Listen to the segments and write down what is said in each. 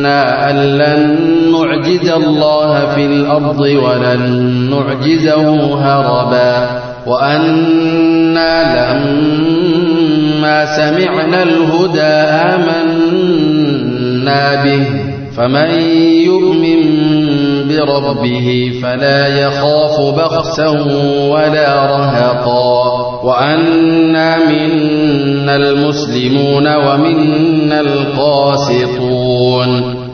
ظننا أن لن نعجز الله في الأرض ولن نعجزه هربا وأنا لما سمعنا الهدى آمنا به. فمن يؤمن بربه فلا يخاف بخسا ولا رهقا. وأنا منا المسلمون ومنا القاسطون.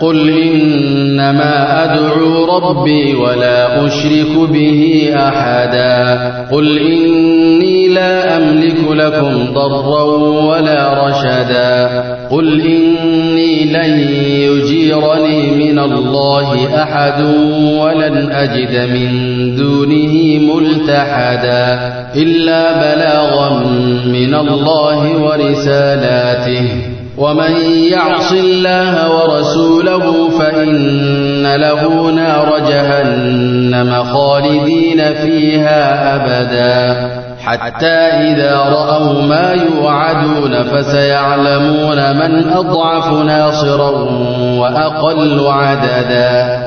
قل إنما أدعو ربي ولا أشرك به أحدا قل إني لا أملك لكم ضرا ولا رشدا قل إني لن يجيرني من الله أحد ولن أجد من دونه ملتحدا إلا بلاغا من الله ورسالاته ومن يعص الله ورسوله فإن له نار جهنم خالدين فيها أبدا. حتى إذا رأوا ما يوعدون فسيعلمون من أضعف ناصرا وأقل عددا.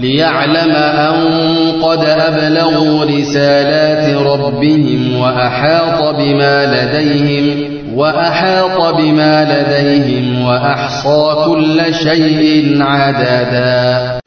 ليعلم أن قد أبلغوا رسالات ربهم وأحاط بما لديهم وأحاط بما لديهم وأحصى كل شيء عددا.